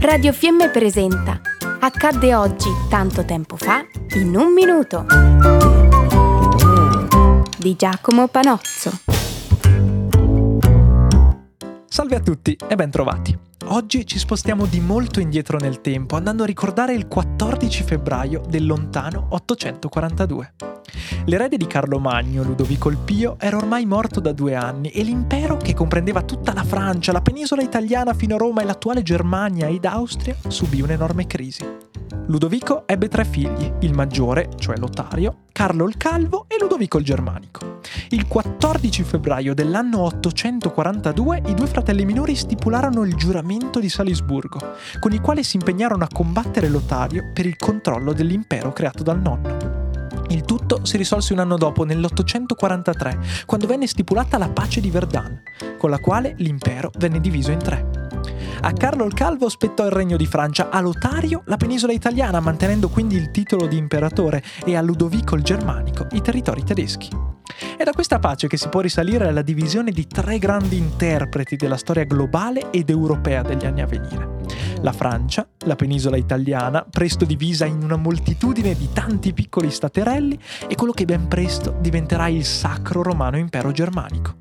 Radio Fiemme presenta Accadde oggi, tanto tempo fa, in un minuto. Di Giacomo Panozzo. Salve a tutti e ben trovati. Oggi ci spostiamo di molto indietro nel tempo, andando a ricordare il 14 febbraio del lontano 842. L'erede di Carlo Magno, Ludovico il Pio, era ormai morto da due anni e l'impero, che comprendeva tutta la Francia, la penisola italiana fino a Roma e l'attuale Germania ed Austria, subì un'enorme crisi. Ludovico ebbe tre figli, il maggiore, cioè Lotario, Carlo il Calvo e Ludovico il Germanico. Il 14 febbraio dell'anno 842 i due fratelli minori stipularono il giuramento di Salisburgo, con il quale si impegnarono a combattere Lotario per il controllo dell'impero creato dal nonno. Il tutto si risolse un anno dopo, nell'843, quando venne stipulata la pace di Verdun, con la quale l'impero venne diviso in tre. A Carlo il Calvo spettò il regno di Francia, a Lotario la penisola italiana, mantenendo quindi il titolo di imperatore, e a Ludovico il Germanico i territori tedeschi. È da questa pace che si può risalire alla divisione di tre grandi interpreti della storia globale ed europea degli anni a venire. La Francia, la penisola italiana, presto divisa in una moltitudine di tanti piccoli staterelli, e quello che ben presto diventerà il sacro romano impero germanico.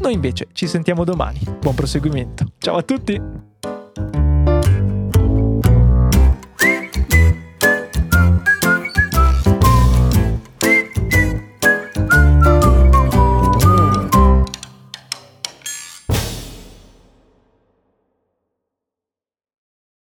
Noi invece ci sentiamo domani. Buon proseguimento. Ciao a tutti!